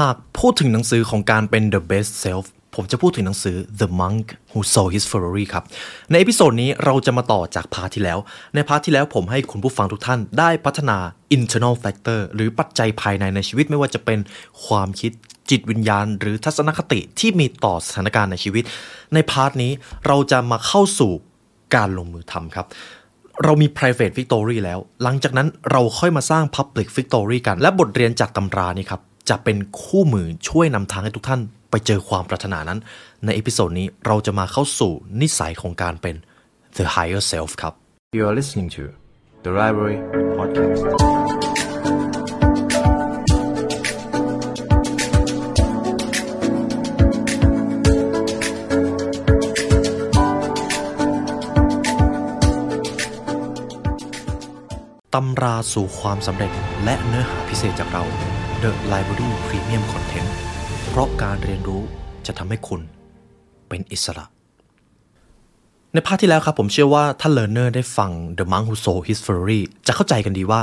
หากพูดถึงหนังสือของการเป็น the best self ผมจะพูดถึงหนังสือ The Monk Who Sold His Ferrari ครับ ใน episode นี้เราจะมาต่อจาก part ที่แล้ว ใน part ที่แล้วผมให้คุณผู้ฟังทุกท่านได้พัฒนา internal factor หรือปัจจัยภายในในชีวิตไม่ว่าจะเป็นความคิดจิตวิญญาณ หรือทัศนคติที่มีต่อสถานการณ์ในชีวิต ใน part นี้เราจะมาเข้าสู่การลงมือทำครับเรามี private victory แล้ว หลังจากนั้นเราค่อยมาสร้าง public victory กัน และบทเรียนจากตำรานี้ครับ จะเป็นคู่มือช่วยนำทางให้ทุกท่านไปเจอความปรารถนานั้น ใน episode นี้เราจะมาเข้าสู่นิสัยของการเป็น the higher self ครับ You are listening to the Library Podcast. ตำราสู่ความสำเร็จและเนื้อหาพิเศษจากเรา The Library Premium Content เพราะการเรียนรู้จะทำให้คุณเป็นอิสระ ในภาคที่แล้วครับผมเชื่อว่าถ้า learner ได้ฟัง The Monk Who Sold His Ferrari จะเข้าใจกันดีว่า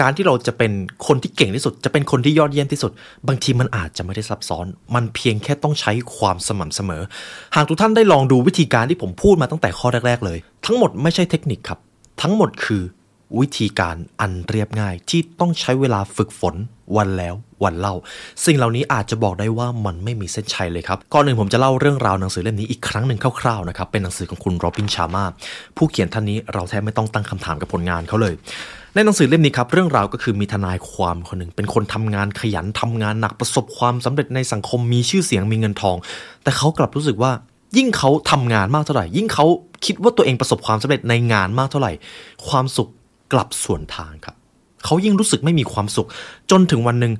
การที่เราจะเป็นคนที่เก่งที่สุด จะเป็นคนที่ยอดเยี่ยมที่สุด บางทีมันอาจจะไม่ได้ซับซ้อน มันเพียงแค่ต้องใช้ความสม่ำเสมอ หากทุกท่านได้ลองดูวิธีการที่ผมพูดมาตั้งแต่ข้อแรก ๆ เลย ทั้งหมดไม่ใช่เทคนิคครับ ทั้งหมดคือวิธีการอันเรียบง่ายที่ต้องใช้เวลาฝึกฝน วันแล้ววันเล่า สิ่งเหล่านี้อาจจะบอกได้ว่ามันไม่มีเส้นชัยเลยครับก่อนหนึ่งผมจะเล่าเรื่องราวหนังสือเล่มนี้อีกครั้งหนึ่งคร่าวๆนะครับเป็นหนังสือของคุณโรบินชามาผู้เขียนท่านนี้เราแทบไม่ต้องตั้งคำถามกับผลงานเขาเลยในหนังสือเล่มนี้ครับเรื่องราวก็คือมีทนายความคนหนึ่งเป็นคนทำงานขยันทำงานหนักประสบความสำเร็จในสังคมมีชื่อเสียงมีเงินทอง แต่เขากลับรู้สึกว่ายิ่งเขาทำงานมากเท่าไหร่ ยิ่งเขาคิดว่าตัวเองประสบความสำเร็จในงานมากเท่าไหร่ ความสุขกลับส่วนทางครับ เขายิ่งรู้สึกไม่มีความสุข จนถึงวันหนึ่ง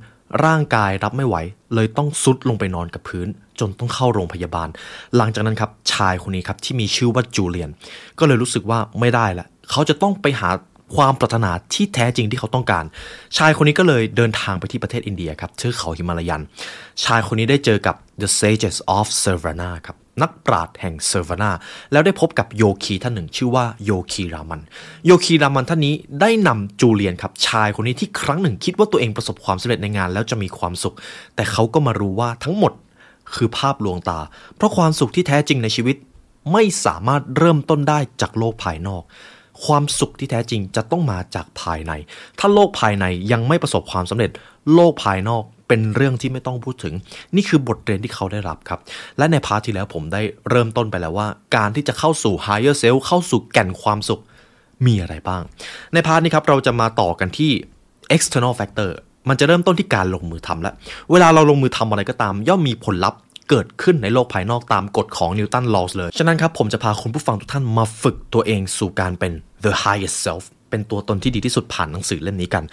ร่างกายรับไม่ไหว เลยต้องซุดลงไปนอนกับพื้น จนต้องเข้าโรงพยาบาล หลังจากนั้นครับชายคนนี้ครับที่มีชื่อว่าจูเลียน ก็เลยรู้สึกว่าไม่ได้ละเขาจะต้องไปหาความปรารถนาที่แท้จริงที่เขาต้องการ ชายคนนี้ก็เลยเดินทางไปที่ประเทศอินเดียครับเทือกเขาหิมาลายัน ชายคนนี้ได้เจอกับ the sages of Savana ครับ นักปราชญ์แห่งเซอร์วานาแล้วได้พบกับโยคีท่านหนึ่งชื่อว่าโยคีรามัน โยคีรามันท่านนี้ได้นำจูเลียนครับชายคนนี้ที่ครั้งหนึ่งคิดว่าตัวเองประสบความสำเร็จในงานแล้วจะมีความสุข แต่เขาก็มารู้ว่าทั้งหมดคือภาพลวงตา เพราะความสุขที่แท้จริงในชีวิตไม่สามารถเริ่มต้นได้จากโลกภายนอก ความสุขที่แท้จริงจะต้องมาจากภายใน ถ้าโลกภายในยังไม่ประสบความสำเร็จ โลกภายนอก เป็นเรื่องที่ไม่ต้องพูดถึง นี่คือบทเรียนที่เขาได้รับครับ และใน part ที่แล้วผมได้เริ่มต้นไปแล้วว่า การที่จะเข้าสู่ higher self เข้าสู่แก่นความสุขมีอะไรบ้าง ใน part นี้ครับเราจะมาต่อกันที่ external factor มันจะเริ่มต้นที่การลงมือทำแล้ว เวลาเราลงมือทำอะไรก็ตาม ย่อมมีผลลัพธ์เกิดขึ้นในโลกภายนอกตามกฎของ Newton's law เลย ฉะนั้นครับผมจะพาคุณผู้ฟังทุกท่านมาฝึกตัวเองสู่การเป็น the highest self เป็นตัวตนที่ดีที่สุดผ่านหนังสือเล่มนี้กัน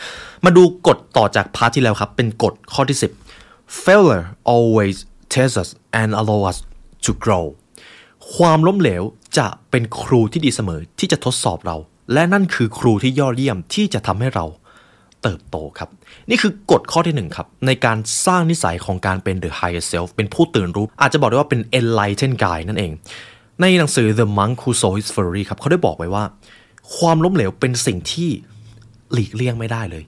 มาดูกฎต่อจากพาร์ทที่แล้วครับ เป็นกฎข้อที่ 10 failure always tests us and allow us to grow ความล้มเหลวจะเป็นครูที่ดีเสมอที่จะทดสอบเรา และนั่นคือครูที่ยอดเยี่ยมที่จะทำให้เราเติบโตครับ นี่คือกฎข้อที่หนึ่งครับ ในการสร้างนิสัยของการเป็น the higher self เป็นผู้ตื่นรู้ อาจจะบอกได้ว่าเป็น enlightened guy นั่นเอง ในหนังสือ The Monk Who Sold His Ferrari ครับเขาได้บอกไว้ว่า ความล้มเหลวเป็นสิ่งที่หลีกเลี่ยงไม่ได้เลย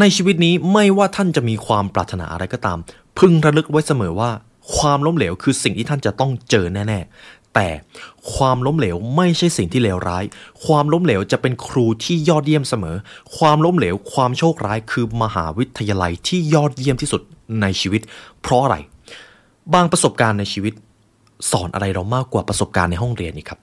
ในชีวิตนี้ไม่ว่าท่านจะมีความปรารถนาอะไรก็ตาม พึงระลึกไว้เสมอว่า ความล้มเหลวคือสิ่งที่ท่านจะต้องเจอแน่ ๆ แต่ความล้มเหลวไม่ใช่สิ่งที่เลวร้าย ความล้มเหลวจะเป็นครูที่ยอดเยี่ยมเสมอ ความล้มเหลว ความโชคร้ายคือมหาวิทยาลัยที่ยอดเยี่ยมที่สุดในชีวิต เพราะอะไร บางประสบการณ์ในชีวิต สอนอะไรเรามากกว่าประสบการณ์ในห้องเรียนนี่ครับ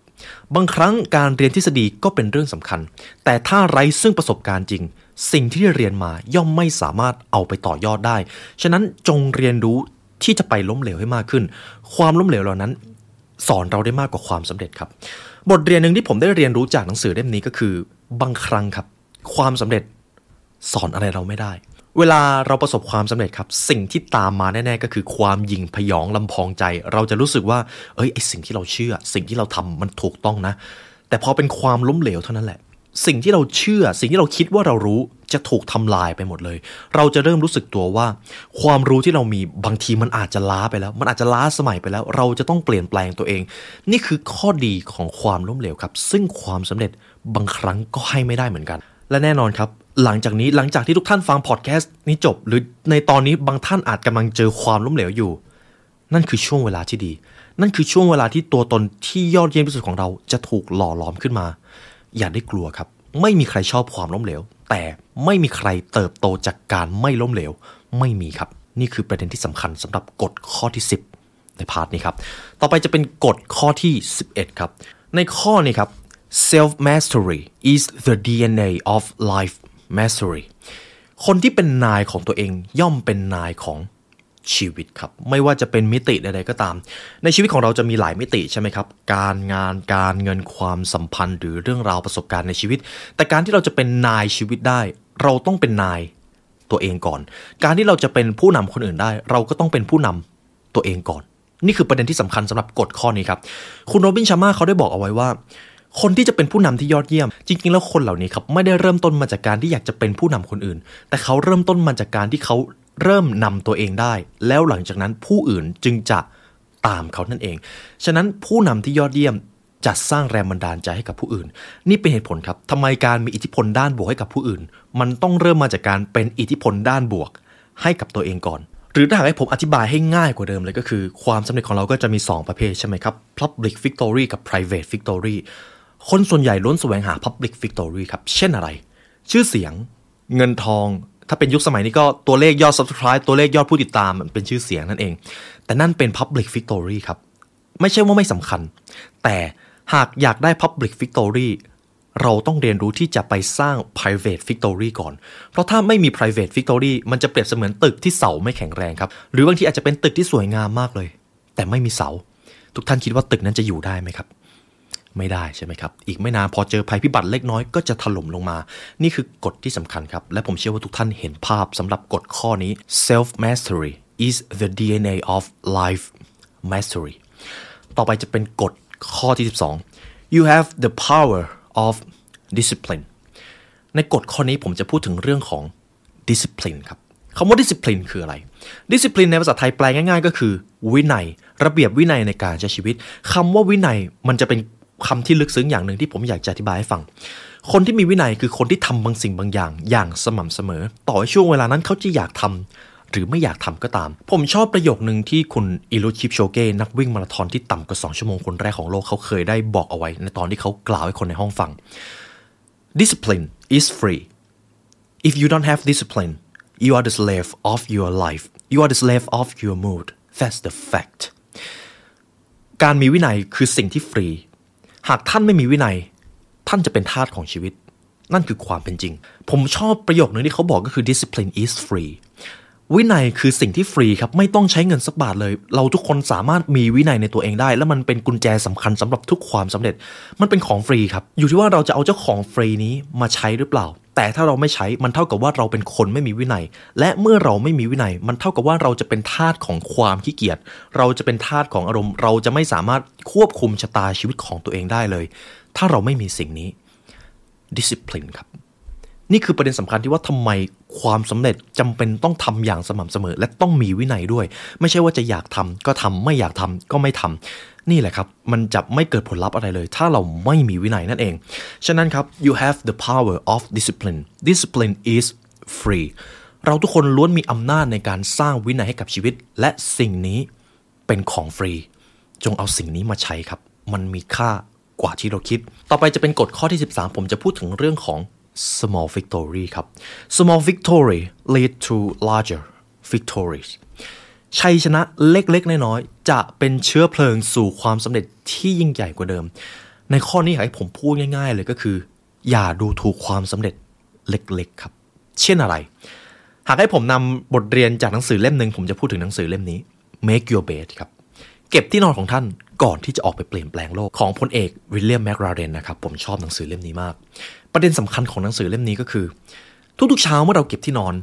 บางครั้งการเรียนทฤษฎีก็เป็นเรื่องสำคัญ แต่ถ้าไร้ซึ่งประสบการณ์จริง สิ่งที่ได้เรียนมาย่อมไม่สามารถเอาไปต่อยอดได้ ฉะนั้นจงเรียนรู้ที่จะไปล้มเหลวให้มากขึ้น ความล้มเหลวเหล่านั้น สอนเราได้มากกว่าความสำเร็จครับ บทเรียนหนึ่งที่ผมได้เรียนรู้จากหนังสือเล่มนี้ก็คือ บางครั้งครับ ความสำเร็จสอนอะไรเราไม่ได้ เวลาเราประสบความสำเร็จครับ สิ่งที่ตามมาแน่ๆก็คือความยิงพยองลำพองใจ เราจะรู้สึกว่าเอ้ยไอสิ่งที่เราเชื่อ สิ่งที่เราทำมันถูกต้องนะ แต่พอเป็นความล้มเหลวเท่านั้นแหละ สิ่งที่เราเชื่อ สิ่งที่เราคิดว่าเรารู้จะถูกทำลายไปหมดเลย เราจะเริ่มรู้สึกตัวว่า ความรู้ที่เรามีบางทีมันอาจจะล้าไปแล้ว มันอาจจะล้าสมัยไปแล้ว เราจะต้องเปลี่ยนแปลงตัวเอง นี่คือข้อดีของความล้มเหลวครับ ซึ่งความสำเร็จบางครั้งก็ให้ไม่ได้เหมือนกัน และแน่นอนครับ หลังจากนี้หลังจากที่ทุกท่านฟังพอดแคสต์นี้จบ หรือในตอนนี้บางท่านอาจกำลังเจอความล้มเหลวอยู่ นั่นคือช่วงเวลาที่ดี นั่นคือช่วงเวลาที่ตัวตนที่ยอดเยี่ยมที่สุดของเราจะถูกหล่อหลอมขึ้นมา อย่าได้กลัวครับ ไม่มีใครชอบความล้มเหลว แต่ไม่มีใครเติบโตจากการไม่ล้มเหลว ไม่มีครับ นี่คือประเด็นที่สำคัญสำหรับกฎข้อที่ 10 ในพาร์ทนี้ครับ ต่อไปจะเป็นกฎข้อที่ 11 ครับ ในข้อนี้ครับ self mastery is the DNA of life mastery คนที่เป็นนายของตัวเองย่อมเป็นนายของชีวิตครับ ไม่ว่าจะเป็นมิติใดๆก็ตาม ในชีวิตของเราจะมีหลายมิติใช่ไหมครับ การงานการเงินความสัมพันธ์ หรือเรื่องราวประสบการณ์ในชีวิต แต่การที่เราจะเป็นนายชีวิตได้ เราต้องเป็นนายตัวเองก่อน การที่เราจะเป็นผู้นำคนอื่นได้ เราก็ต้องเป็นผู้นำตัวเองก่อน นี่คือประเด็นที่สำคัญสำหรับกฎข้อนี้ครับ คุณโรบินชาม่าเขาได้บอกเอาไว้ว่า คนที่จะเป็นผู้นำที่ยอดเยี่ยม จริง ๆ แล้วคนเหล่านี้ครับไม่ได้เริ่มต้นมาจากการที่อยากจะเป็นผู้นำคนอื่น แต่เขาเริ่มต้นมาจากการที่เขาเริ่มนำตัวเองได้ แล้วหลังจากนั้นผู้อื่นจึงจะตามเขานั่นเอง ฉะนั้นผู้นำที่ยอดเยี่ยมจะสร้างแรงบันดาลใจให้กับผู้อื่น นี่เป็นเหตุผลครับทำไมการมีอิทธิพลด้านบวกให้กับผู้อื่น มันต้องเริ่มมาจากการเป็นอิทธิพลด้านบวกให้กับตัวเองก่อน หรือถ้าหากให้ผมอธิบายให้ง่ายกว่าเดิมเลยก็คือ ความสำเร็จของเราก็จะมี 2 ประเภทใช่ไหมครับ public victory กับ private victory คนส่วนใหญ่ล้วนแสวงหา public victory ครับ เช่นอะไร ชื่อเสียงเงินทอง ถ้าเป็นยุคสมัยนี้ก็ตัวเลขยอด subscribe ตัวเลขยอดผู้ติดตามมันเป็นชื่อเสียงนั่นเอง แต่นั่นเป็น public victory ครับ ไม่ใช่ว่าไม่สำคัญ แต่หากอยากได้ public victory เราต้องเรียนรู้ที่จะไปสร้าง private victory ก่อน เพราะถ้าไม่มี private victory มันจะเปรียบเสมือนตึกที่เสาไม่แข็งแรงครับ หรือบางทีอาจจะเป็นตึกที่สวยงามมากเลย แต่ไม่มีเสา ทุกท่านคิดว่าตึกนั้นจะอยู่ได้ไหมครับ ไม่ได้ใช่ไหมครับ อีกไม่นานพอเจอภัยพิบัติเล็กน้อยก็จะถล่มลงมา นี่คือกฎที่สำคัญครับ และผมเชื่อว่าทุกท่านเห็นภาพสำหรับกฎข้อนี้ self mastery is the DNA of life mastery ต่อไปจะเป็นกฎข้อที่ 12 you have the power of discipline ในกฎข้อนี้ผมจะพูดถึงเรื่องของ discipline ครับคำว่า discipline คืออะไร discipline ในภาษาไทยแปลง่าย ๆ ก็คือ วินัย ระเบียบวินัยในการใช้ชีวิตคำว่าวินัยมันจะเป็น คำที่ลึกซึ้งอย่างหนึ่งที่ผมอยากจะอธิบายให้ฟัง คนที่มีวินัยคือคนที่ทำบางสิ่งบางอย่าง อย่างสม่ำเสมอ ต่อให้ช่วงเวลานั้นเขาจะอยากทำหรือไม่อยากทำก็ตาม ผมชอบประโยคหนึ่งที่คุณอิลุชิปโชเก้นักวิ่งมาราธอนที่ต่ำกว่า 2 ชั่วโมงคนแรกของโลกเขาเคยได้บอกเอาไว้ ในตอนที่เขากล่าวให้คนในห้องฟัง discipline is free if you don't have discipline you are the slave of your life you are the slave of your mood that's the fact การมีวินัยคือสิ่งที่ฟรี หากท่านไม่มีวินัย ท่านจะเป็นทาสของชีวิต นั่นคือความเป็นจริง ผมชอบประโยคนึงที่เขาบอกก็คือ discipline is free วินัยคือสิ่งที่ฟรีครับไม่ต้องใช้เงินสักบาทเลย เราทุกคนสามารถมีวินัยในตัวเองได้ และมันเป็นกุญแจสำคัญสำหรับทุกความสำเร็จ มันเป็นของฟรีครับ อยู่ที่ว่าเราจะเอาเจ้าของฟรีนี้มาใช้หรือเปล่า แต่ถ้าเราไม่ใช้มันเท่ากับว่าเราเป็นคนไม่มีวินัย และเมื่อเราไม่มีวินัย มันเท่ากับว่าเราจะเป็นทาสของความขี้เกียจเราจะเป็นทาสของอารมณ์ เราจะไม่สามารถควบคุมชะตาชีวิตของตัวเองได้เลย ถ้าเราไม่มีสิ่งนี้ discipline ครับ นี่คือประเด็นสำคัญที่ว่าทำไมความสำเร็จจำเป็นต้องทำอย่างสม่ำเสมอ และต้องมีวินัยด้วย ไม่ใช่ว่าจะอยากทำก็ทำไม่อยากทำก็ไม่ทำนี่แหละครับ มันจะไม่เกิดผลลัพธ์อะไรเลย ถ้าเราไม่มีวินัยนั่นเอง ฉะนั้นครับ you have the power of discipline discipline is free เราทุกคนล้วนมีอำนาจในการสร้างวินัยให้กับชีวิต และสิ่งนี้เป็นของฟรี จงเอาสิ่งนี้มาใช้ครับ มันมีค่ากว่าที่เราคิด ต่อไปจะเป็นกฎข้อที่ 13 ผมจะพูดถึงเรื่องของ small victory ครับ small victory lead to larger victories ชัยชนะเล็กๆ น้อยๆ จะเป็นเชื้อเพลิงสู่ความสำเร็จที่ยิ่งใหญ่กว่าเดิม ในข้อนี้อยากให้ผมพูดง่าย ๆ เลยก็คือ อย่าดูถูกความสำเร็จเล็กๆ ครับ เช่นอะไร หากให้ผมนำบทเรียนจากหนังสือเล่มหนึ่งผมจะพูดถึงหนังสือเล่มนี้ Make Your Bed ครับ เก็บที่นอนของท่าน ก่อนที่จะออกไปเปลี่ยนแปลงโลกของพลเอกวิลเลียมแมกราเรนนะครับผมชอบหนังสือเล่มนี้มาก ประเด็นสำคัญของหนังสือเล่มนี้ก็คือ ทุกๆเช้าเมื่อเราเก็บที่นอน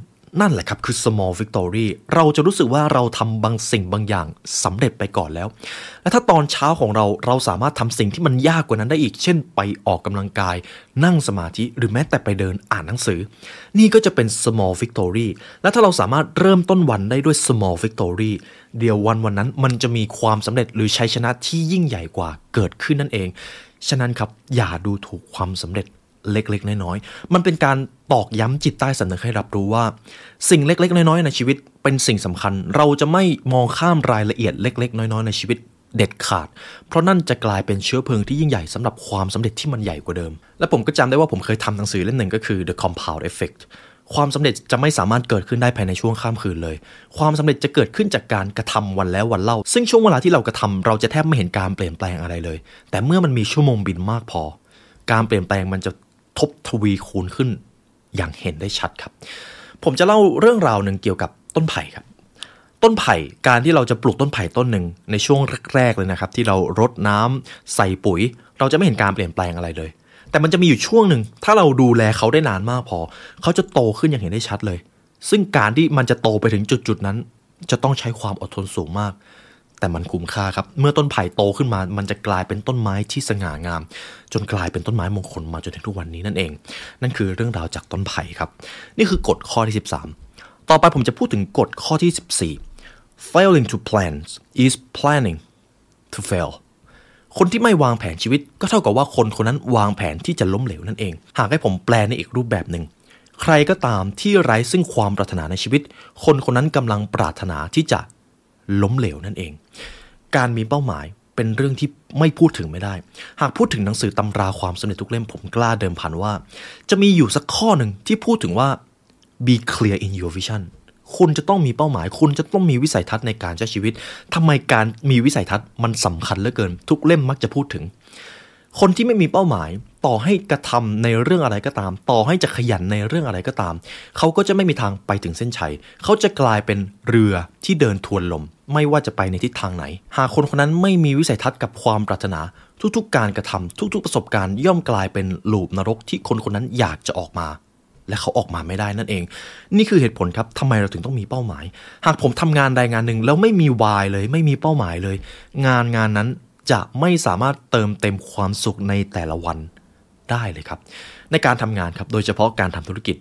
นั่นแหละครับคือ small victory เราจะรู้สึกว่าเราทำบางสิ่งบางอย่างสำเร็จไปก่อนแล้ว และถ้าตอนเช้าของเราเราสามารถทำสิ่งที่มันยากกว่านั้นได้อีก เช่น ไปออกกำลังกาย นั่งสมาธิหรือแม้แต่ไปเดินอ่านหนังสือ นี่ก็จะเป็น small victory และถ้าเราสามารถเริ่มต้นวันได้ด้วย small victory เดี๋ยววันวันนั้นมันจะมีความสำเร็จหรือชัยชนะที่ยิ่งใหญ่กว่าเกิดขึ้นนั่นเอง ฉะนั้นครับอย่าดูถูกความสำเร็จ เล็กๆ น้อยๆ มันเป็นการตอกย้ำจิตใต้สำนึกให้รับรู้ว่า สิ่งเล็กๆ น้อยๆ ในชีวิตเป็นสิ่งสำคัญ เราจะไม่มองข้ามรายละเอียดเล็ก ๆ น้อยๆ ในชีวิตเด็ดขาด เพราะนั่นจะกลายเป็นเชื้อเพลิงที่ยิ่งใหญ่สำหรับความสำเร็จที่มันใหญ่กว่าเดิม และผมก็จำได้ว่าผมเคยทำหนังสือเล่มหนึ่งก็คือ The Compound Effect ความสำเร็จจะไม่สามารถเกิดขึ้นได้ภายในช่วงข้ามคืนเลย ความสำเร็จจะเกิดขึ้นจากการกระทำวันแล้ววันเล่า ซึ่งช่วงเวลาที่เรากระทำเราจะแทบไม่เห็นการเปลี่ยนแปลงอะไรเลย แต่เมื่อมันมีชั่วโมงบินมากพอ การเปลี่ยนแปลงมันจะ ทบทวีคูณขึ้นอย่างเห็นได้ชัดครับ ผมจะเล่าเรื่องราวหนึ่งเกี่ยวกับต้นไผ่ครับ ต้นไผ่การที่เราจะปลูกต้นไผ่ต้นหนึ่งในช่วงแรกๆเลยนะครับ ที่เรารดน้ำใส่ปุ๋ย เราจะไม่เห็นการเปลี่ยนแปลงอะไรเลย แต่มันจะมีอยู่ช่วงหนึ่งถ้าเราดูแลเขาได้นานมากพอ เขาจะโตขึ้นอย่างเห็นได้ชัดเลย ซึ่งการที่มันจะโตไปถึงจุดๆนั้น จะต้องใช้ความอดทนสูงมาก แต่มันคุ้มค่าครับ เมื่อต้นไผ่โตขึ้นมา มันจะกลายเป็นต้นไม้ที่สง่างาม จนกลายเป็นต้นไม้มงคลมาจนถึงทุกวันนี้นั่นเอง นั่นคือเรื่องราวจากต้นไผ่ครับ นี่คือกฎข้อที่ 13 ต่อไปผมจะพูดถึงกฎข้อที่ 14 failing to plan is planning to fail คนที่ไม่วางแผนชีวิต ก็เท่ากับว่าคนคนนั้นวางแผนที่จะล้มเหลวนั่นเอง หากให้ผมแปลในอีกรูปแบบหนึ่งใครก็ตามที่ไร้ซึ่งความปรารถนาในชีวิต คนคนนั้นกำลังปรารถนาที่จะ ล้มเหลวนั่นเอง การมีเป้าหมายเป็นเรื่องที่ไม่พูดถึงไม่ได้ หากพูดถึงหนังสือตำราความสำเร็จทุกเล่มผมกล้าเดิมพันว่า จะมีอยู่สักข้อหนึ่งที่พูดถึงว่า be clear in your vision คุณจะต้องมีเป้าหมาย คุณจะต้องมีวิสัยทัศน์ในการใช้ชีวิตทำไมการมีวิสัยทัศน์มันสำคัญเหลือเกิน ทุกเล่มมักจะพูดถึง คนที่ไม่มีเป้าหมาย ต่อให้กระทำในเรื่องอะไรก็ตาม ต่อให้จะขยันในเรื่องอะไรก็ตาม เขาก็จะไม่มีทางไปถึงเส้นชัย เขาจะกลายเป็นเรือที่เดินทวนลม ไม่ว่าจะไปในทิศทางไหน หากคนคนนั้นไม่มีวิสัยทัศน์กับความปรารถนา ทุกๆ การกระทำทุกๆ ประสบการณ์ย่อมกลายเป็นลูปนรกที่คนคนนั้นอยากจะออกมาและเขาออกมาไม่ได้นั่นเอง นี่คือเหตุผลครับทำไมเราถึงต้องมีเป้าหมาย หากผมทำงานใดงานหนึ่งแล้วไม่มีวายเลย ไม่มีเป้าหมายเลย งานงานนั้น จะไม่สามารถเติมเต็มความสุขในแต่ละวันได้เลยครับ ในการทำงานครับ โดยเฉพาะการทำธุรกิจ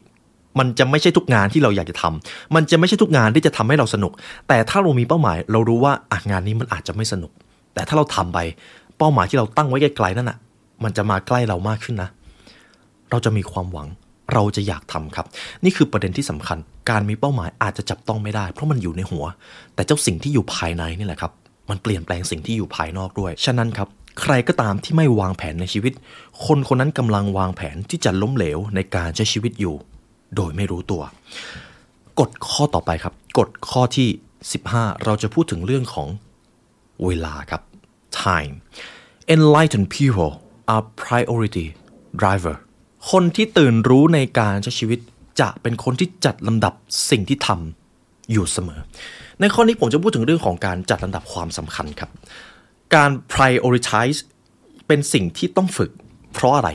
มันจะไม่ใช่ทุกงานที่เราอยากจะทำมันจะไม่ใช่ทุกงานที่จะทำให้เราสนุก แต่ถ้าเรามีเป้าหมาย เรารู้ว่าอะงานนี้มันอาจจะไม่สนุก แต่ถ้าเราทำไป เป้าหมายที่เราตั้งไว้ไกลๆนั่นน่ะ มันจะมาใกล้เรามากขึ้นนะ เราจะมีความหวังเราจะอยากทำครับ นี่คือประเด็นที่สำคัญ การมีเป้าหมายอาจจะจับต้องไม่ได้ เพราะมันอยู่ในหัว แต่เจ้าสิ่งที่อยู่ภายในนี่แหละครับ มันเปลี่ยนแปลงสิ่งที่อยู่ภายนอกด้วย ฉะนั้นครับ ใครก็ตามที่ไม่วางแผนในชีวิต คนคนนั้นกำลังวางแผนที่จะล้มเหลวในการใช้ชีวิตอยู่ โดยไม่รู้ตัว กฎข้อต่อไปครับ กฎข้อที่ 15 เราจะพูดถึงเรื่องของเวลาครับ time enlightened people are priority driver คนที่ตื่นรู้ในการใช้ชีวิตจะเป็นคนที่จัดลำดับสิ่งที่ทำอยู่เสมอ ในข้อนี้ผมจะพูดถึงเรื่องของการจัดลำดับความสำคัญครับ การ prioritize เป็นสิ่งที่ต้องฝึก เพราะอะไร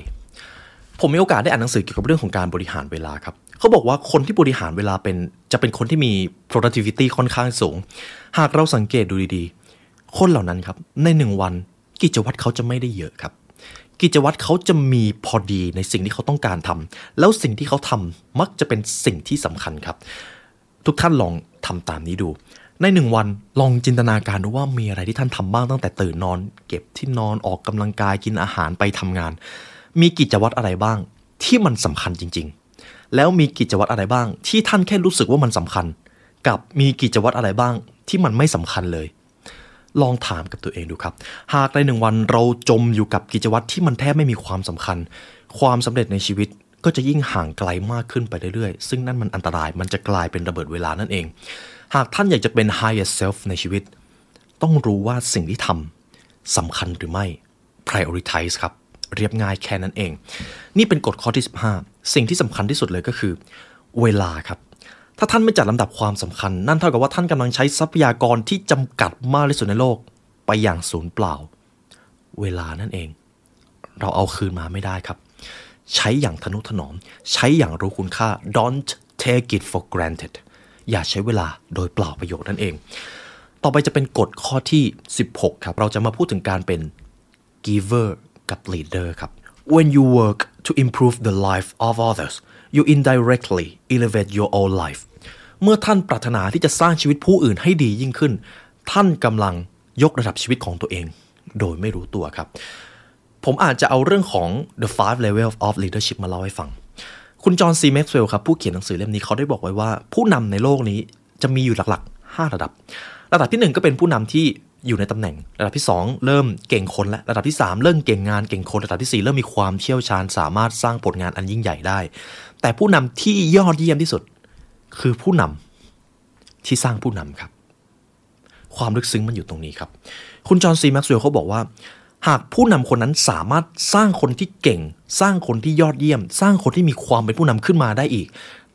ผมมีโอกาสได้อ่านหนังสือเกี่ยวกับเรื่องของการบริหารเวลาครับเขาบอกว่าคนที่บริหารเวลาเป็นจะเป็นคนที่มี productivity ค่อนข้างสูง หากเราสังเกตดูดีๆ คนเหล่านั้นครับ ในหนึ่งวันกิจวัตรเขาจะไม่ได้เยอะครับ กิจวัตรเขาจะมีพอดีในสิ่งที่เขาต้องการทำแล้วสิ่งที่เขาทำมักจะเป็นสิ่งที่สำคัญครับ ทุกท่านลองทำตามนี้ดู ในหนึ่งวันลองจินตนาการดูว่ามีอะไรที่ท่านทำบ้างตั้งแต่ตื่นนอน เก็บที่นอนออกกำลังกายกินอาหารไปทำงาน มีกิจวัตรอะไรบ้าง ที่มันสำคัญจริง ๆ แล้วมีกิจวัตรอะไรบ้าง ที่ท่านแค่รู้สึกว่ามันสำคัญ กับมีกิจวัตรอะไรบ้างที่มันไม่สำคัญเลยลองถามกับตัวเองดูครับ หากในหนึ่งวันเราจมอยู่กับกิจวัตรที่มันแทบไม่มีความสำคัญ ความสำเร็จในชีวิต ก็จะยิ่งห่างไกลมากขึ้นไปเรื่อยๆ ซึ่งนั่นมันอันตรายมันจะกลายเป็นระเบิดเวลานั่นเอง หากท่านอยากจะเป็น higher self ในชีวิต ต้องรู้ว่าสิ่งที่ทำสำคัญหรือไม่ prioritize ครับ เรียบง่ายแค่นั้นเอง นี่เป็นกฎข้อที่ 15 สิ่งที่สำคัญที่สุดเลยก็คือ เวลาครับถ้าท่านไม่จัดลำดับความสำคัญ นั่นเท่ากับว่าท่านกำลังใช้ทรัพยากรที่จำกัดมากที่สุดในโลก ไปอย่างศูนย์เปล่า เวลานั่นเอง เราเอาคืนมาไม่ได้ครับ ใช้อย่างทนุถนอม ใช้อย่างรู้คุณค่า don't take it for granted อย่าใช้เวลาโดยเปล่าประโยชน์นั่นเอง ต่อไปจะเป็นกฎข้อที่ 16 ครับ เราจะมาพูดถึงการเป็น giver กับ leader ครับ when you work to improve the life of others you indirectly elevate your own life เมื่อท่านปรารถนาที่จะสร้างชีวิตผู้อื่นให้ดียิ่งขึ้น ท่านกำลังยกระดับชีวิตของตัวเอง โดยไม่รู้ตัวครับ ผมอาจจะเอาเรื่องของ the five level of leadership มาเล่าให้ฟัง คุณจอห์นซีแม็กซ์เวลล์ครับผู้เขียนหนังสือเล่มนี้เขาได้บอกไว้ว่า ผู้นำในโลกนี้จะมีอยู่หลักๆ 5 ระดับ ระดับที่ 1 ก็เป็นผู้นำที่อยู่ในตำแหน่ง ระดับที่ 2 เริ่มเก่งคนและระดับที่ 3 เริ่มเก่งงานเก่งคนระดับที่ 4 เริ่มมีความเชี่ยวชาญสามารถสร้างผลงานอันยิ่งใหญ่ได้ แต่ผู้นำที่ยอดเยี่ยมที่สุด คือผู้นำที่สร้างผู้นำครับ ความลึกซึ้งมันอยู่ตรงนี้ครับ คุณจอห์นซีแม็กซ์เวลล์เขาบอกว่า หากผู้นำคนนั้นสามารถสร้างคนที่เก่ง สร้างคนที่ยอดเยี่ยม สร้างคนที่มีความเป็นผู้นำขึ้นมาได้อีก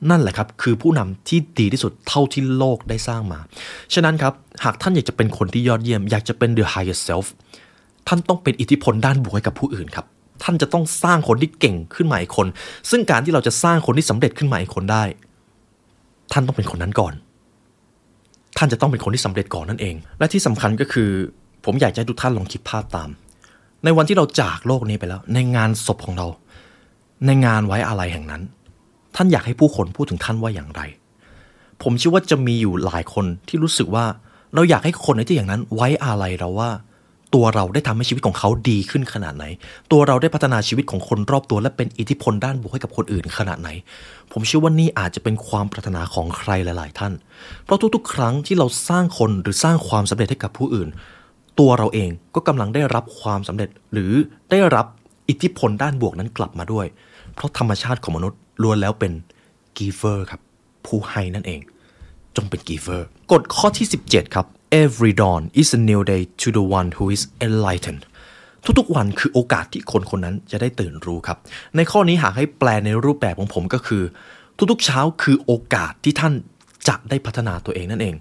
นั่นแหละครับ คือผู้นำที่ดีที่สุดเท่าที่โลกได้สร้างมา ฉะนั้นครับ หากท่านอยากจะเป็นคนที่ยอดเยี่ยม อยากจะเป็น the highest self ท่านต้องเป็นอิทธิพลด้านบวกให้กับผู้อื่นครับ ท่านจะต้องสร้างคนที่เก่งขึ้นมาอีกคน ซึ่งการที่เราจะสร้างคนที่สำเร็จขึ้นมาอีกคนได้ ท่านต้องเป็นคนนั้นก่อน ท่านจะต้องเป็นคนที่สำเร็จก่อนนั่นเอง และที่สำคัญก็คือ ผมอยากจะให้ทุกท่านลองคิดภาพตาม ในวันที่เราจากโลกนี้ไปแล้ว ในงานศพของเรา ในงานไว้อะไรแห่งนั้น ท่านอยากให้ผู้คนพูดถึงท่านว่าอย่างไร ผมเชื่อว่าจะมีอยู่หลายคนที่รู้สึกว่าเราอยากให้คนในที่อย่างนั้นไว้อะไรเราว่า ตัวเราได้ทำให้ชีวิตของเขาดีขึ้นขนาดไหน ตัวเราได้พัฒนาชีวิตของคนรอบตัว และเป็นอิทธิพลด้านบวกให้กับคนอื่นขนาดไหน ผมเชื่อว่านี่อาจจะเป็นความปรารถนาของใครหลาย ๆ ท่าน เพราะทุกๆ ครั้งที่เราสร้างคนหรือสร้างความสำเร็จให้กับผู้อื่น ตัวเราเองก็กำลังได้รับความสำเร็จ หรือได้รับอิทธิพลด้านบวกนั้นกลับมาด้วย เพราะธรรมชาติของมนุษย์ล้วนแล้วเป็น giver ครับ ผู้ให้นั่นเอง จงเป็น giver กฎข้อที่ 17 ครับ every dawn is a new day to the one who is enlightened ทุกๆวันคือโอกาสที่คนคนนั้นจะได้ตื่นรู้ครับ ในข้อนี้หากให้แปลในรูปแบบของผมก็คือ ทุกๆเช้าคือโอกาสที่ท่านจะได้พัฒนาตัวเองนั่นเอง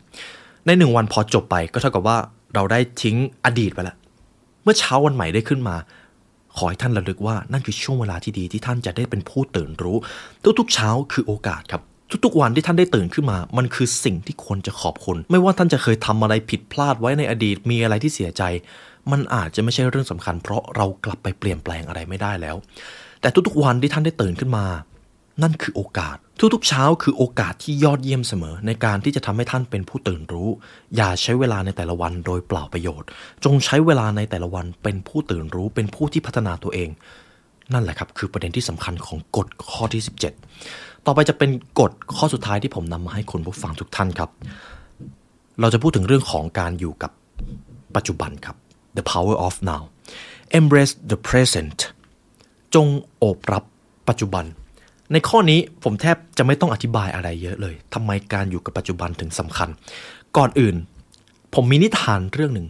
ในหนึ่งวันพอจบไปก็เท่ากับว่า เราได้ทิ้งอดีตไปแล้วเมื่อเช้าวันใหม่ได้ขึ้นมา ขอให้ท่านระลึกว่านั่นคือช่วงเวลาที่ดีที่ท่านจะได้เป็นผู้ตื่นรู้ ทุกๆเช้าคือโอกาสครับ ทุกๆวันที่ท่านได้ตื่นขึ้นมา มันคือสิ่งที่ควรจะขอบคุณ ไม่ว่าท่านจะเคยทำอะไรผิดพลาดไว้ในอดีตมีอะไรที่เสียใจ มันอาจจะไม่ใช่เรื่องสำคัญ เพราะเรากลับไปเปลี่ยนแปลงอะไรไม่ได้แล้ว แต่ทุกๆวันที่ท่านได้ตื่นขึ้นมา นั่นคือโอกาส ทุกๆ เช้าคือโอกาสที่ยอดเยี่ยมเสมอ ในการที่จะทำให้ท่านเป็นผู้ตื่นรู้ อย่าใช้เวลาในแต่ละวันโดยเปล่าประโยชน์ จงใช้เวลาในแต่ละวันเป็นผู้ตื่นรู้ เป็นผู้ที่พัฒนาตัวเอง นั่นแหละครับคือประเด็นที่สำคัญของกฎข้อที่ 17 ต่อไปจะเป็นกฎข้อสุดท้ายที่ผมนำมาให้คุณผู้ฟังทุกท่านครับ เราจะพูดถึงเรื่องของการอยู่กับปัจจุบันครับ the power of now embrace the present จงโอบรับปัจจุบัน ในข้อนี้ผมแทบจะไม่ต้องอธิบายอะไรเยอะเลยทำไมการอยู่กับปัจจุบันถึงสำคัญ ก่อนอื่น ผมมีนิทานเรื่องหนึ่ง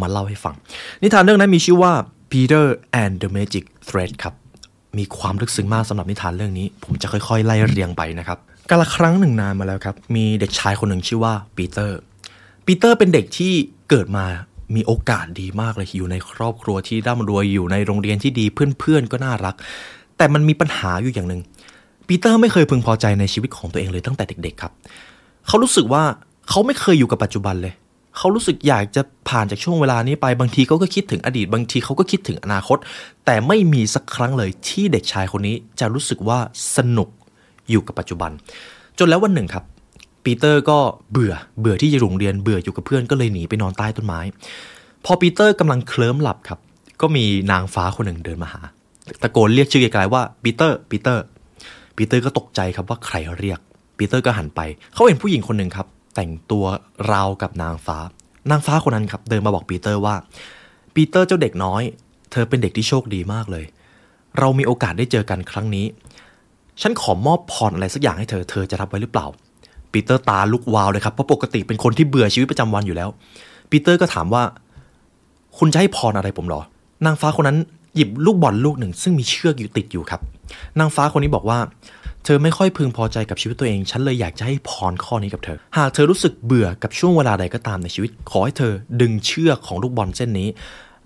มาเล่าให้ฟัง นิทานเรื่องนั้นมีชื่อว่า Peter and the Magic Thread ครับ มีความลึกซึ้งมากสำหรับนิทานเรื่องนี้ ผมจะค่อยๆ ไล่เรียงไปนะครับกาลครั้งหนึ่งนานมาแล้วครับ มีเด็กชายคนหนึ่งชื่อว่าปีเตอร์ ปีเตอร์เป็นเด็กที่เกิดมามีโอกาสดีมากเลยอยู่ในครอบครัวที่ร่ำรวยอยู่ในโรงเรียนที่ดีเพื่อนๆก็น่ารัก แต่มันมีปัญหาอยู่อย่างหนึ่ง ปีเตอร์ไม่เคยพึงพอใจในชีวิตของตัวเองเลยตั้งแต่เด็กๆครับ เขารู้สึกว่าเขาไม่เคยอยู่กับปัจจุบันเลย เขารู้สึกอยากจะผ่านจากช่วงเวลานี้ไปบางทีเขาก็คิดถึงอดีต บางทีเขาก็คิดถึงอนาคต แต่ไม่มีสักครั้งเลยที่เด็กชายคนนี้จะรู้สึกว่าสนุกอยู่กับปัจจุบัน จนแล้ววันหนึ่งครับปีเตอร์ก็เบื่อเบื่อที่จะโรงเรียนเบื่ออยู่กับเพื่อนก็เลยหนีไปนอนใต้ต้นไม้ พอปีเตอร์กำลังเคลิ้มหลับครับ ก็มีนางฟ้าคนหนึ่งเดินมาหา ตะโกนเรียกชื่อไกลๆว่าปีเตอร์ปีเตอร์ ปีเตอร์ก็ตกใจครับว่าใครเรียก ปีเตอร์ก็หันไป เขาเห็นผู้หญิงคนหนึ่งครับ แต่งตัวราวกับนางฟ้า นางฟ้าคนนั้นครับ เดินมาบอกปีเตอร์ว่า ปีเตอร์เจ้าเด็กน้อย เธอเป็นเด็กที่โชคดีมากเลย เรามีโอกาสได้เจอกันครั้งนี้ ฉันขอมอบพรอะไรสักอย่างให้เธอ เธอจะรับไว้หรือเปล่า ปีเตอร์ตาลุกวาวเลยครับ เพราะปกติเป็นคนที่เบื่อชีวิตประจำวันอยู่แล้ว ปีเตอร์ก็ถามว่า คุณจะให้พรอะไรผมหรอ นางฟ้าคนนั้น หยิบลูกบอลลูกหนึ่ง ซึ่งมีเชือกอยู่ติดอยู่ครับ นางฟ้าคนนี้บอกว่า เธอไม่ค่อยพึงพอใจกับชีวิตตัวเอง ฉันเลยอยากจะให้พรข้อนี้กับเธอ หากเธอรู้สึกเบื่อกับช่วงเวลาใดก็ตามในชีวิต ขอให้เธอดึงเชือกของลูกบอลเส้นนี้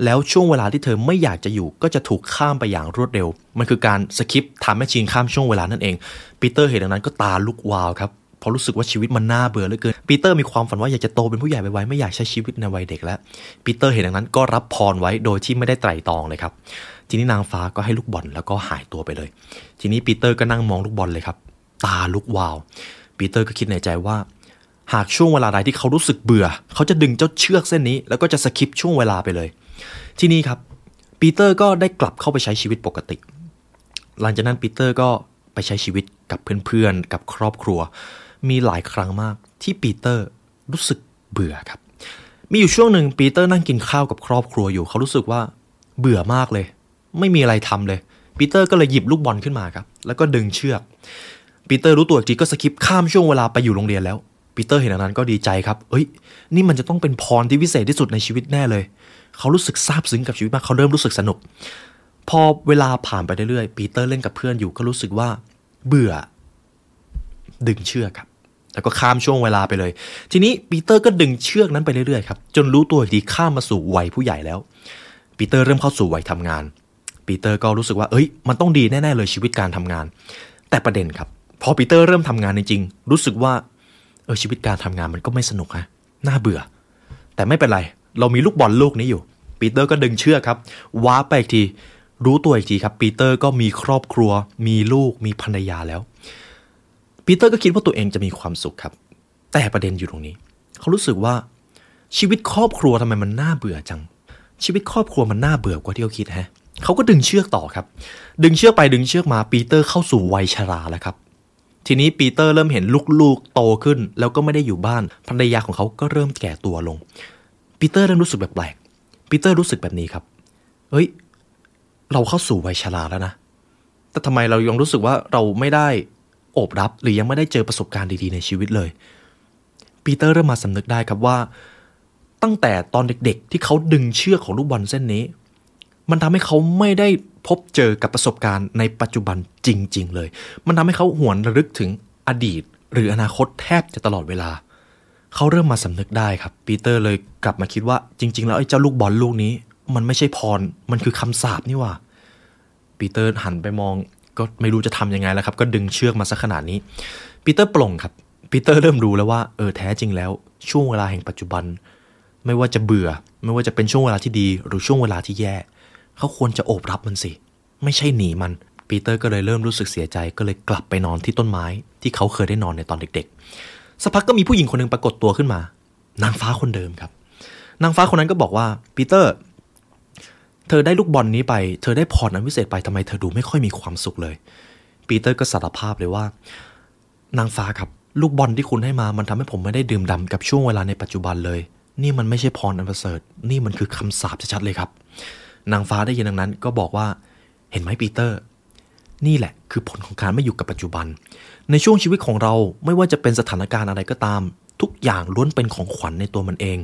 แล้วช่วงเวลาที่เธอไม่อยากจะอยู่ ก็จะถูกข้ามไปอย่างรวดเร็ว มันคือการ skip time machine ข้ามช่วงเวลานั่นเองปีเตอร์เห็นดังนั้นก็ตาลุกวาวครับ เพราะรู้สึกว่าชีวิตมันน่าเบื่อเหลือเกินปีเตอร์มีความฝันว่าอยากจะโตเป็นผู้ใหญ่ไปไวๆไม่อยากใช้ชีวิตในวัยเด็กแล้วปีเตอร์เห็นดังนั้นก็รับพรไว้โดยที่ไม่ได้ไตร่ตรองเลยครับทีนี้นางฟ้าก็ให้ลูกบอลแล้วก็หายตัวไปเลย ทีนี้ปีเตอร์ก็นั่งมองลูกบอลเลยครับ ตาลุกวาวปีเตอร์ก็คิดในใจว่า หากช่วงเวลาใดที่เขารู้สึกเบื่อ เขาจะดึงเจ้าเชือกเส้นนี้ แล้วก็จะ skip ช่วงเวลาไปเลย ทีนี้ครับปีเตอร์ก็ได้กลับเข้าไปใช้ชีวิตปกติ หลังจากนั้นปีเตอร์ก็ไปใช้ชีวิตกับเพื่อนๆ กับครอบครัว มีหลายครั้งมากที่ปีเตอร์รู้สึกเบื่อครับ มีอยู่ช่วงหนึ่งปีเตอร์นั่งกินข้าวกับครอบครัวอยู่ เขารู้สึกว่าเบื่อมากเลย ไม่มีอะไรทำเลยปีเตอร์ก็เลยหยิบลูกบอลขึ้นมาครับ แล้วก็ดึงเชือกปีเตอร์รู้ตัวอีกทีก็ skip ข้ามช่วงเวลาไปอยู่โรงเรียนแล้วปีเตอร์เห็นดังนั้นก็ดีใจครับ เอ้ย นี่มันจะต้องเป็นพรที่วิเศษที่สุดในชีวิตแน่เลย เขารู้สึกซาบซึ้งกับชีวิตมาก เขาเริ่มรู้สึกสนุก พอเวลาผ่านไปเรื่อยๆ ปีเตอร์เล่นกับเพื่อนอยู่ก็รู้สึกว่า เบื่อ ดึงเชือกครับ แล้วก็ข้ามช่วงเวลาไปเลย ทีนี้ปีเตอร์ก็ดึงเชือกนั้นไปเรื่อยๆครับจนรู้ตัวอีกทีข้ามมาสู่วัยผู้ใหญ่แล้วปีเตอร์เริ่มเข้าสู่วัยทำงานปีเตอร์ก็รู้สึกว่าเอ้ยมันต้องดีแน่ๆเลยชีวิตการทำงาน แต่ประเด็นครับพอปีเตอร์เริ่มทำงานจริงๆรู้สึกว่าเออชีวิตการทำงานมันก็ไม่สนุกฮะน่าเบื่อ แต่ไม่เป็นไร เรามีลูกบอลลูกนี้อยู่ปีเตอร์ก็ดึงเชือกครับว้าไปอีกที รู้ตัวอีกทีครับปีเตอร์ก็มีครอบครัว มีลูกมีภรรยาแล้ว ปีเตอร์ก็คิดว่าตัวเองจะมีความสุขครับ แต่ประเด็นอยู่ตรงนี้ เขารู้สึกว่าชีวิตครอบครัวทำไมมันน่าเบื่อจัง ชีวิตครอบครัวมันน่าเบื่อกว่าที่เขาคิดฮะเขาก็ดึงเชือกต่อครับ ดึงเชือกไปดึงเชือกมาปีเตอร์เข้าสู่วัยชราแล้วครับ ทีนี้ปีเตอร์เริ่มเห็นลูกๆโตขึ้น แล้วก็ไม่ได้อยู่บ้านภรรยาของเขาก็เริ่มแก่ตัวลงปีเตอร์เริ่มรู้สึกแปลกๆปีเตอร์รู้สึกแบบนี้ครับเฮ้ย เราเข้าสู่วัยชราแล้วนะ แต่ทำไมเรายังรู้สึกว่าเราไม่ได้ บรับ หรือยังไม่ได้เจอประสบการณ์ดีๆในชีวิตเลย ปีเตอร์เริ่มมาสำนึกได้ครับว่า ตั้งแต่ตอนเด็กๆ ที่เขาดึงเชือกของลูกบอลเส้นนี้ มันทำให้เขาไม่ได้พบเจอกับประสบการณ์ในปัจจุบันจริง ๆ เลย มันทำให้เขาหวนระลึกถึงอดีต หรืออนาคตแทบจะตลอดเวลา เขาเริ่มมาสำนึกได้ครับ ปีเตอร์เลยกลับมาคิดว่าจริง ๆ แล้วไอ้เจ้าลูกบอลลูกนี้ มันไม่ใช่พร มันคือคำสาปนี่ว่าปีเตอร์หันไปมอง ก็ไม่รู้จะทำยังไงแล้วครับ ก็ดึงเชือกมาสักขนาดนี้ปีเตอร์ปลงครับปีเตอร์เริ่มรู้แล้วว่าเออแท้จริงแล้ว ช่วงเวลาแห่งปัจจุบัน ไม่ว่าจะเบื่อ ไม่ว่าจะเป็นช่วงเวลาที่ดี หรือช่วงเวลาที่แย่ เขาควรจะโอบรับมันสิ ไม่ใช่หนีมันปีเตอร์ก็เลยเริ่มรู้สึกเสียใจก็เลยกลับไปนอนที่ต้นไม้ ที่เขาเคยได้นอนในตอนเด็กๆสักพักก็มีผู้หญิงคนหนึ่งปรากฏตัวขึ้นมา นางฟ้าคนเดิมครับ นางฟ้าคนนั้นก็บอกว่าปีเตอร์ เธอได้ลูกบอลนี้ไป เธอได้พรอันวิเศษไปทำไมเธอดูไม่ค่อยมีความสุขเลย ปีเตอร์ก็สารภาพเลยว่า นางฟ้าครับ ลูกบอลที่คุณให้มา มันทำให้ผมไม่ได้ดื่มด่ำกับช่วงเวลาในปัจจุบันเลย นี่มันไม่ใช่พรอันประเสริฐ นี่มันคือคำสาปชัดๆเลยครับ นางฟ้าได้ยินดังนั้น ก็บอกว่า เห็นไหมปีเตอร์ นี่แหละ คือผลของการไม่อยู่กับปัจจุบัน ในช่วงชีวิตของเรา ไม่ว่าจะเป็นสถานการณ์อะไรก็ตาม ทุกอย่างล้วนเป็นของขวัญในตัวมันเอง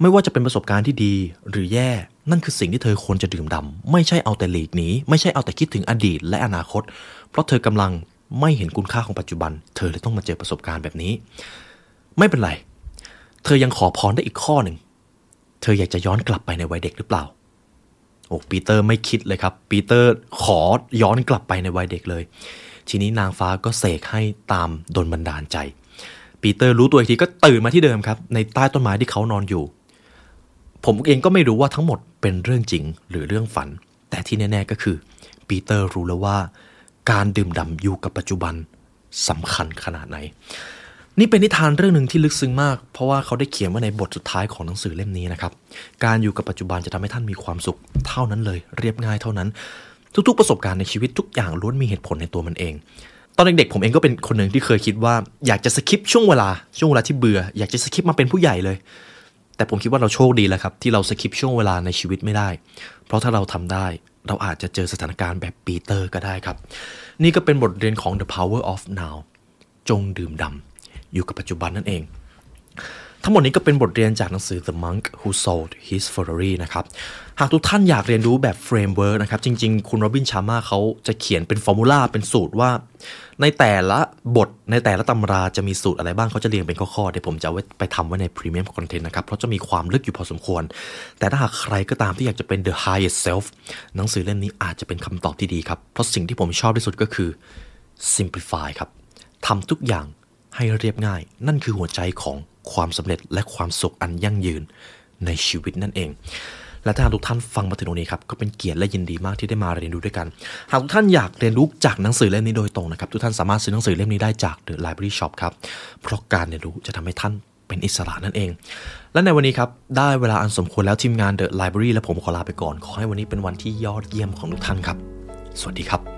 ไม่ว่าจะเป็นประสบการณ์ที่ดีหรือแย่ นั่นคือสิ่งที่เธอควรจะดื่มดำไม่ใช่เอาแต่หลีกหนีไม่ใช่เอาแต่คิดถึงอดีตและอนาคต เพราะเธอกำลังไม่เห็นคุณค่าของปัจจุบัน เธอเลยต้องมาเจอประสบการณ์แบบนี้ ไม่เป็นไร เธอยังขอพรได้อีกข้อหนึ่ง เธออยากจะย้อนกลับไปในวัยเด็กหรือเปล่า โอ้ปีเตอร์ไม่คิดเลยครับ ปีเตอร์ขอย้อนกลับไปในวัยเด็กเลย ทีนี้นางฟ้าก็เสกให้ตามดลบันดาลใจ ปีเตอร์รู้ตัวอีกทีก็ตื่นมาที่เดิมครับ ในใต้ต้นไม้ที่เขานอนอยู่ ผมเองก็ไม่รู้ว่าทั้งหมดเป็นเรื่องจริงหรือเรื่องฝัน แต่ที่แน่ ๆก็คือปีเตอร์รู้แล้วว่า การดื่มด่ำอยู่กับปัจจุบันสำคัญขนาดไหน นี่เป็นนิทานเรื่องหนึ่งที่ลึกซึ้งมาก เพราะว่าเขาได้เขียนไว้ในบทสุดท้ายของหนังสือเล่มนี้นะครับ การอยู่กับปัจจุบันจะทำให้ท่านมีความสุขเท่านั้นเลย เรียบง่ายเท่านั้น ทุกๆประสบการณ์ในชีวิตทุกอย่างล้วนมีเหตุผลในตัวมันเอง ตอนเด็กๆผมเองก็เป็นคนหนึ่งที่เคยคิดว่า อยากจะสคิปช่วงเวลาช่วงเวลาที่เบื่อ อยากจะสคิปมาเป็นผู้ใหญ่เลย แต่ผมคิดว่าเราโชคดีแล้วครับ ที่เรา skip ช่วงเวลาในชีวิตไม่ได้ เพราะถ้าเราทำได้เราอาจจะเจอสถานการณ์แบบปีเตอร์ก็ได้ครับ นี่ก็เป็นบทเรียนของ The Power of Now จงดื่มด่ำอยู่กับปัจจุบันนั่นเอง ทั้งหมดนี้ก็เป็นบทเรียนจากหนังสือ The Monk Who Sold His Ferrari นะครับ หากทุกท่านอยากเรียนรู้แบบ framework นะครับ จริง ๆ คุณ Robin Sharma เขาจะเขียนเป็น formula เป็นสูตรว่า ในแต่ละบทในแต่ละตำราจะมีสูตรอะไรบ้างเขาจะเรียงเป็นข้อๆเดี๋ยวผมจะเอาไว้ไปทำไว้ใน premium content นะครับ เพราะจะมีความลึกอยู่พอสมควร แต่ถ้าหากใครก็ตามที่อยากจะเป็น the highest self หนังสือเล่มนี้อาจจะเป็นคำตอบที่ดีครับเพราะสิ่งที่ผมชอบที่สุดก็คือ simplify ครับทำทุกอย่าง ให้เรียบง่าย นั่นคือหัวใจของความสำเร็จและความสุขอันยั่งยืนในชีวิตนั่นเอง และถ้าทุกท่านฟังมาถึงตรงนี้ครับก็เป็นเกียรติและยินดีมากที่ได้มาเรียนรู้ด้วยกัน หากทุกท่านอยากเรียนรู้จากหนังสือเล่มนี้โดยตรงนะครับทุกท่านสามารถซื้อหนังสือเล่มนี้ได้จาก The Library Shop ครับเพราะการเรียนรู้จะทำให้ท่านเป็นอิสระนั่นเอง และในวันนี้ครับ ได้เวลาอันสมควรแล้วทีมงาน The Library และผมขอลาไปก่อน ขอให้วันนี้เป็นวันที่ยอดเยี่ยมของทุกท่านครับ สวัสดีครับ